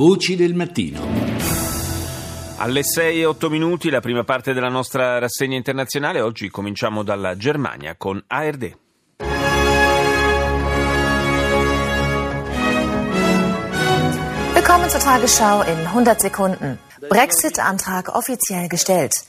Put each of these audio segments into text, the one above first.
Voci del mattino. Alle 6 e 8 minuti la prima parte della nostra rassegna internazionale. Oggi cominciamo dalla Germania con ARD. Willkommen zur Tagesschau in 100 Sekunden. Brexit-Antrag offiziell gestellt.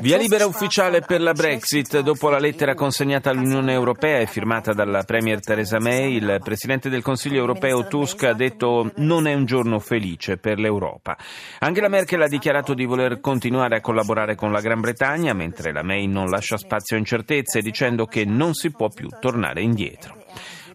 Via libera ufficiale per la Brexit. Dopo la lettera consegnata all'Unione Europea e firmata dalla Premier Theresa May, il Presidente del Consiglio Europeo Tusk ha detto non è un giorno felice per l'Europa. Angela Merkel ha dichiarato di voler continuare a collaborare con la Gran Bretagna, mentre la May non lascia spazio a incertezze, dicendo che non si può più tornare indietro.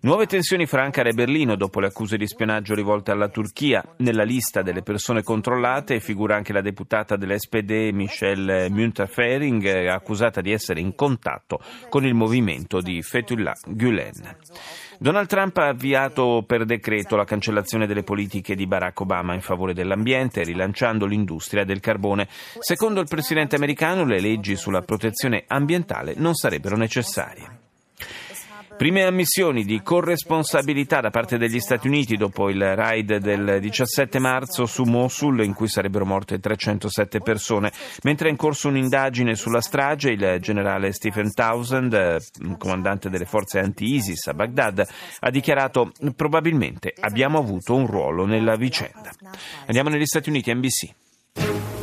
Nuove tensioni fra Ankara e Berlino dopo le accuse di spionaggio rivolte alla Turchia. Nella lista delle persone controllate figura anche la deputata dell'SPD Michelle Münterfering, accusata di essere in contatto con il movimento di Fethullah Gülen. Donald Trump ha avviato per decreto la cancellazione delle politiche di Barack Obama in favore dell'ambiente, rilanciando l'industria del carbone. Secondo il presidente americano, le leggi sulla protezione ambientale non sarebbero necessarie. Prime ammissioni di corresponsabilità da parte degli Stati Uniti dopo il raid del 17 marzo su Mosul in cui sarebbero morte 307 persone. Mentre è in corso un'indagine sulla strage, il generale Stephen Townsend, comandante delle forze anti-ISIS a Baghdad, ha dichiarato probabilmente abbiamo avuto un ruolo nella vicenda. Andiamo negli Stati Uniti, NBC.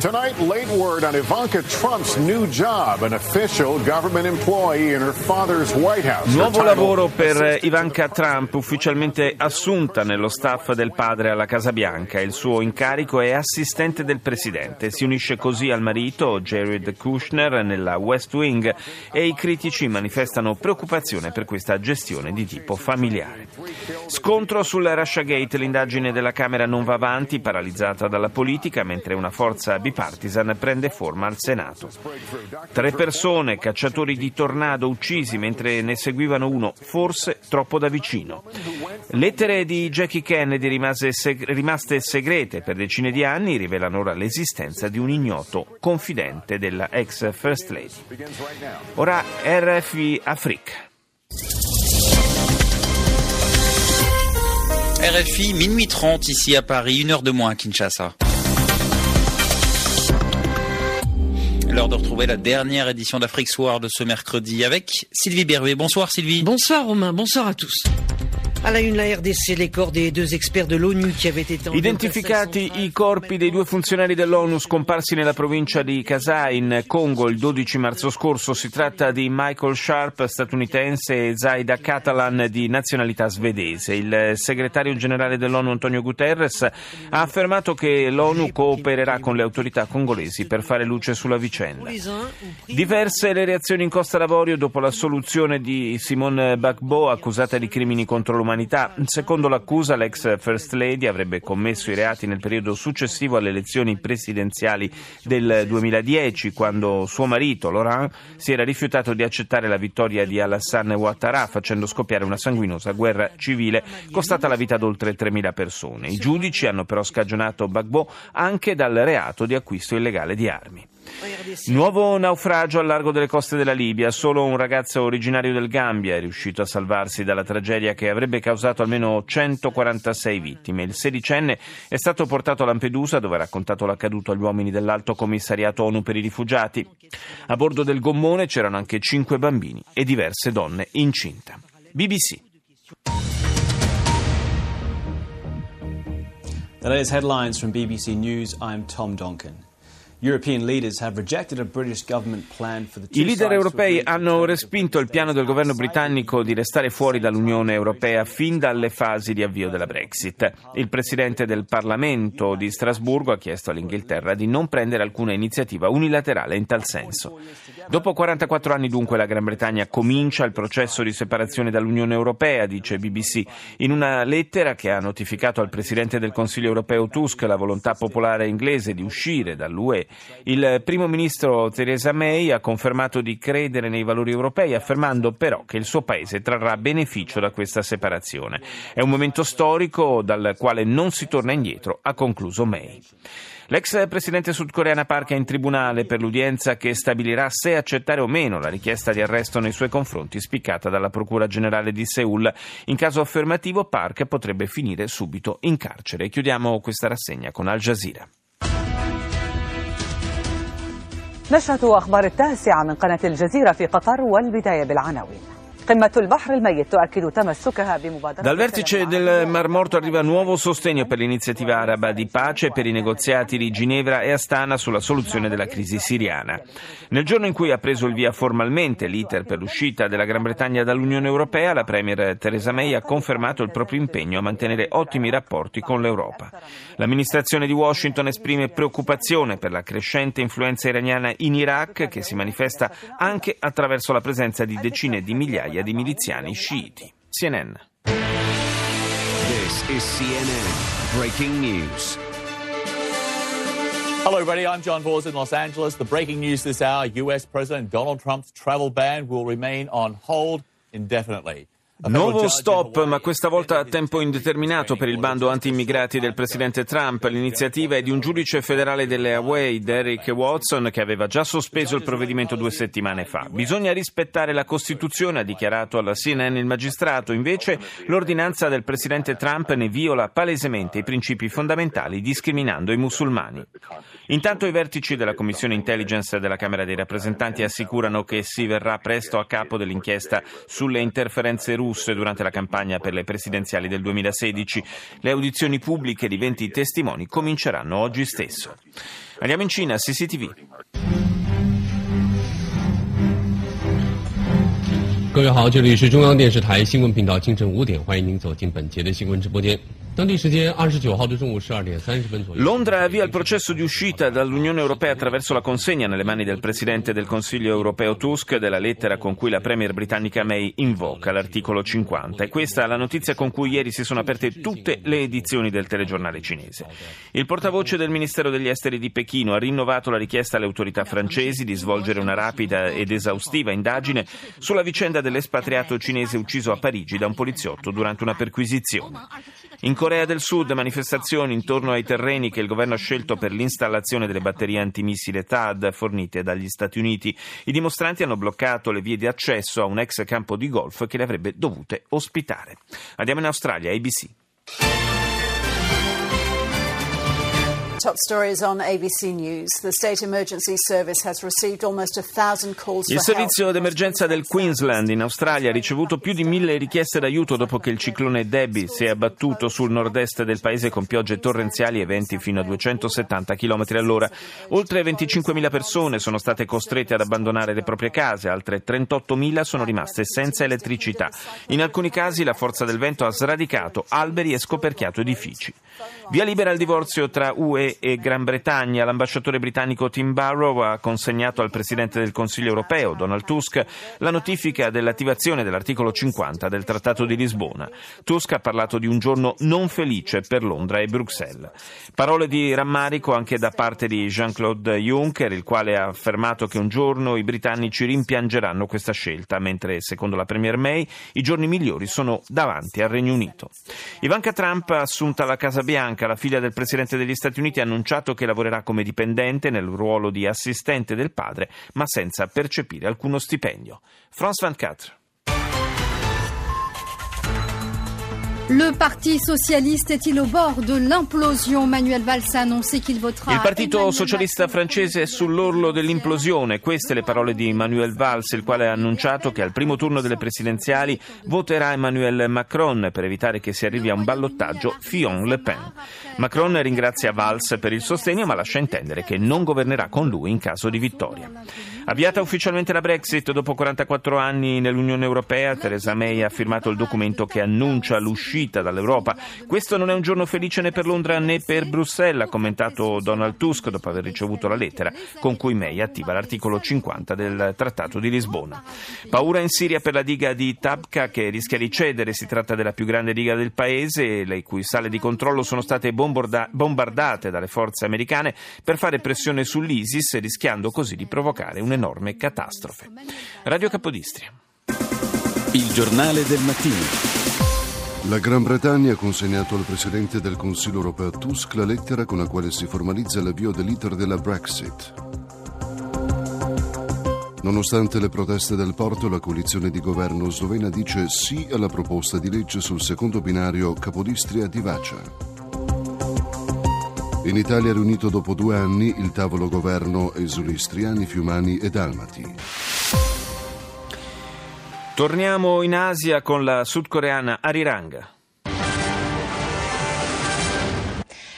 Tonight, late word on Ivanka Trump's new job, an official government employee in her father's White House. Nuovo lavoro per Ivanka Trump, ufficialmente assunta nello staff del padre alla Casa Bianca. Il suo incarico è assistente del presidente. Si unisce così al marito Jared Kushner nella West Wing e i critici manifestano preoccupazione per questa gestione di tipo familiare. Scontro sul Russiagate, l'indagine della Camera non va avanti, paralizzata dalla politica, mentre una forza bipartisan bipartisan prende forma al Senato. Tre persone, cacciatori di tornado, uccisi mentre ne seguivano uno, forse troppo da vicino. Lettere di Jackie Kennedy rimaste segrete per decine di anni rivelano ora l'esistenza di un ignoto confidente della ex First Lady. Ora RFI Afrique. RFI, minuit 30 ici à Paris, une heure de moins à Kinshasa. L'heure de retrouver la dernière édition d'Afrique Soir de ce mercredi avec Sylvie Berruet. Bonsoir Sylvie. Bonsoir Romain, bonsoir à tous. Alla une la RDC le corps dei due esperti dell'ONU che avete Identificati i corpi dei due funzionari dell'ONU scomparsi nella provincia di Kasai in Congo il 12 marzo scorso. Si tratta di Michael Sharp, statunitense, e Zaida Catalan, di nazionalità svedese. Il segretario generale dell'ONU Antonio Guterres ha affermato che l'ONU coopererà con le autorità congolesi per fare luce sulla vicenda. Diverse le reazioni in Costa d'Avorio dopo la soluzione di Simone Gbagbo accusata di crimini contro l'umanità umanità. Secondo l'accusa, l'ex First Lady avrebbe commesso i reati nel periodo successivo alle elezioni presidenziali del 2010, quando suo marito, Laurent, si era rifiutato di accettare la vittoria di Alassane Ouattara, facendo scoppiare una sanguinosa guerra civile costata la vita ad oltre 3.000 persone. I giudici hanno però scagionato Bagbo anche dal reato di acquisto illegale di armi. Nuovo naufragio al largo delle coste della Libia. Solo un ragazzo originario del Gambia è riuscito a salvarsi dalla tragedia che avrebbe causato almeno 146 vittime. Il sedicenne è stato portato a Lampedusa dove ha raccontato l'accaduto agli uomini dell'Alto Commissariato ONU per i rifugiati. A bordo del gommone c'erano anche cinque bambini e diverse donne incinta. BBC. Today's headlines from BBC News. I'm Tom Donkin. I leader europei hanno respinto il piano del governo britannico di restare fuori dall'Unione Europea fin dalle fasi di avvio della Brexit. Il presidente del Parlamento di Strasburgo ha chiesto all'Inghilterra di non prendere alcuna iniziativa unilaterale in tal senso. Dopo 44 anni dunque la Gran Bretagna comincia il processo di separazione dall'Unione Europea, dice BBC, in una lettera che ha notificato al presidente del Consiglio europeo Tusk la volontà popolare inglese di uscire dall'UE Il primo ministro Theresa May ha confermato di credere nei valori europei, affermando però che il suo paese trarrà beneficio da questa separazione. È un momento storico dal quale non si torna indietro, ha concluso May. L'ex presidente sudcoreana Park è in tribunale per l'udienza che stabilirà se accettare o meno la richiesta di arresto nei suoi confronti spiccata dalla Procura Generale di Seoul. In caso affermativo Park potrebbe finire subito in carcere. Chiudiamo questa rassegna con Al Jazeera. نشرة أخبار التاسعة من قناة الجزيرة في قطر والبداية بالعناوين. Dal vertice del Mar Morto arriva nuovo sostegno per l'iniziativa araba di pace e per i negoziati di Ginevra e Astana sulla soluzione della crisi siriana. Nel giorno in cui ha preso il via formalmente l'iter per l'uscita della Gran Bretagna dall'Unione Europea, la Premier Theresa May ha confermato il proprio impegno a mantenere ottimi rapporti con l'Europa. L'amministrazione di Washington esprime preoccupazione per la crescente influenza iraniana in Iraq che si manifesta anche attraverso la presenza di decine di migliaia migliaia di miliziani sciiti. CNN. This is CNN Breaking News. Hello, everybody. I'm John Bors in Los Angeles. The breaking news this hour U.S. President Donald Trump's travel ban will remain on hold indefinitely. Nuovo stop, ma questa volta a tempo indeterminato per il bando anti-immigrati del presidente Trump. L'iniziativa è di un giudice federale delle Hawaii, Derek Watson, che aveva già sospeso il provvedimento due settimane fa. Bisogna rispettare la Costituzione, ha dichiarato alla CNN il magistrato. Invece, l'ordinanza del presidente Trump ne viola palesemente i principi fondamentali, discriminando i musulmani. Intanto i vertici della Commissione Intelligence della Camera dei Rappresentanti assicurano che si verrà presto a capo dell'inchiesta sulle interferenze russe durante la campagna per le presidenziali del 2016. Le audizioni pubbliche di 20 testimoni cominceranno oggi stesso. Andiamo in Cina, CCTV. 各位好，这里是中央电视台新闻频道，清晨五点，欢迎您走进本节的新闻直播间。 Londra avvia il processo di uscita dall'Unione Europea attraverso la consegna nelle mani del Presidente del Consiglio europeo Tusk della lettera con cui la Premier britannica May invoca l'articolo 50. E questa è la notizia con cui ieri si sono aperte tutte le edizioni del telegiornale cinese. Il portavoce del Ministero degli Esteri di Pechino ha rinnovato la richiesta alle autorità francesi di svolgere una rapida ed esaustiva indagine sulla vicenda dell'espatriato cinese ucciso a Parigi da un poliziotto durante una perquisizione. In Corea del Sud manifestazioni intorno ai terreni che il governo ha scelto per l'installazione delle batterie antimissile TAD fornite dagli Stati Uniti. I dimostranti hanno bloccato le vie di accesso a un ex campo di golf che le avrebbe dovute ospitare. Andiamo in Australia, ABC. Top stories on ABC News. The State Emergency Service has received almost a thousand calls Il servizio d'emergenza del Queensland in Australia ha ricevuto più di mille richieste d'aiuto dopo che il ciclone Debbie si è abbattuto sul nord-est del paese con piogge torrenziali e venti fino a 270 km all'ora. Oltre 25.000 persone sono state costrette ad abbandonare le proprie case, altre 38.000 sono rimaste senza elettricità. In alcuni casi la forza del vento ha sradicato alberi e scoperchiato edifici. Via libera al divorzio tra UE e Gran Bretagna. L'ambasciatore britannico Tim Barrow ha consegnato al Presidente del Consiglio europeo, Donald Tusk, la notifica dell'attivazione dell'articolo 50 del Trattato di Lisbona. Tusk ha parlato di un giorno non felice per Londra e Bruxelles. Parole di rammarico anche da parte di Jean-Claude Juncker, il quale ha affermato che un giorno i britannici rimpiangeranno questa scelta, mentre secondo la Premier May i giorni migliori sono davanti al Regno Unito. Ivanka Trump ha assunta alla Casa Bianca, la figlia del Presidente degli Stati Uniti, annunciato che lavorerà come dipendente nel ruolo di assistente del padre, ma senza percepire alcuno stipendio. France 24. Le Parti socialiste est-il au bord de l'implosion? Manuel Valls a annoncé qu'il votera. Il Partito socialista francese è sull'orlo dell'implosione. Queste le parole di Manuel Valls, il quale ha annunciato che al primo turno delle presidenziali voterà Emmanuel Macron per evitare che si arrivi a un ballottaggio Fillon-Le Pen. Macron ringrazia Valls per il sostegno, ma lascia intendere che non governerà con lui in caso di vittoria. Avviata ufficialmente la Brexit dopo 44 anni nell'Unione Europea, Theresa May ha firmato il documento che annuncia l'uscita dall'Europa. Questo non è un giorno felice né per Londra né per Bruxelles, ha commentato Donald Tusk dopo aver ricevuto la lettera con cui May attiva l'articolo 50 del Trattato di Lisbona. Paura in Siria per la diga di Tabqa che rischia di cedere, si tratta della più grande diga del paese, le cui sale di controllo sono state bombardate dalle forze americane per fare pressione sull'ISIS, rischiando così di provocare un'enorme catastrofe. Radio Capodistria. Il giornale del mattino. La Gran Bretagna ha consegnato al Presidente del Consiglio europeo Tusk la lettera con la quale si formalizza l'avvio dell'iter della Brexit. Nonostante le proteste del porto, la coalizione di governo slovena dice sì alla proposta di legge sul secondo binario Capodistria di Vacia. In Italia riunito dopo due anni il tavolo governo esulistriani, fiumani e dalmati. Torniamo in Asia con la sudcoreana Ariranga.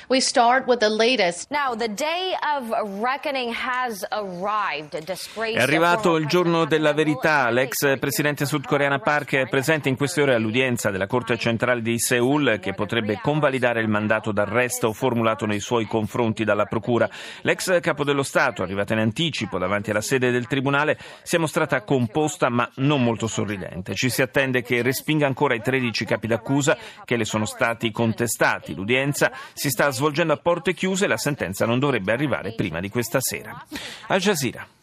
We start with the latest. Now, the day of reckoning has arrived. È arrivato il giorno della verità. L'ex presidente sudcoreana Park è presente in queste ore all'udienza della Corte centrale di Seoul che potrebbe convalidare il mandato d'arresto formulato nei suoi confronti dalla procura. L'ex capo dello Stato, arrivata in anticipo davanti alla sede del tribunale, si è mostrata composta ma non molto sorridente. Ci si attende che respinga ancora i 13 capi d'accusa che le sono stati contestati. L'udienza si sta svolgendo a porte chiuse la sentenza non dovrebbe arrivare prima di questa sera. Al Jazeera.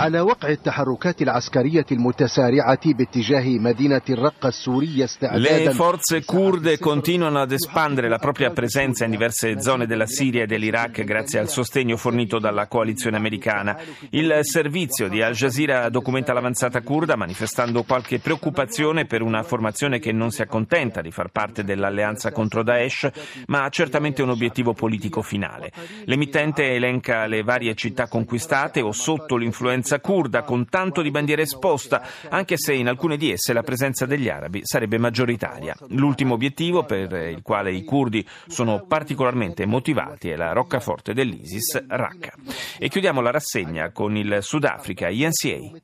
على وقع التحركات العسكرية المتسارعة باتجاه مدينة الرقة السورية استعدادا Le forze kurde continuano ad espandere la propria presenza in diverse zone della Siria e dell'Iraq grazie al sostegno fornito dalla coalizione americana. Il servizio di Al Jazeera documenta l'avanzata kurda manifestando qualche preoccupazione per una formazione che non si accontenta di far parte dell'alleanza contro Daesh, ma ha certamente un obiettivo politico finale. L'emittente elenca le varie città conquistate o sotto l'influenza kurda con tanto di bandiera esposta, anche se in alcune di esse la presenza degli arabi sarebbe maggioritaria. L'ultimo obiettivo per il quale i kurdi sono particolarmente motivati è la roccaforte dell'ISIS, Raqqa. E chiudiamo la rassegna con il Sudafrica, INCA.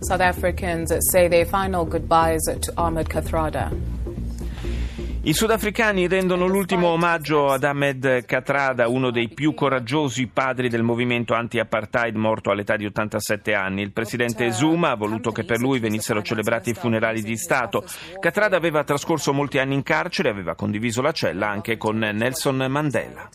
South Africans say their final goodbyes to Ahmed Kathrada. I sudafricani rendono l'ultimo omaggio ad Ahmed Katrada, uno dei più coraggiosi padri del movimento anti-apartheid morto all'età di 87 anni. Il presidente Zuma ha voluto che per lui venissero celebrati i funerali di Stato. Katrada aveva trascorso molti anni in carcere e aveva condiviso la cella anche con Nelson Mandela.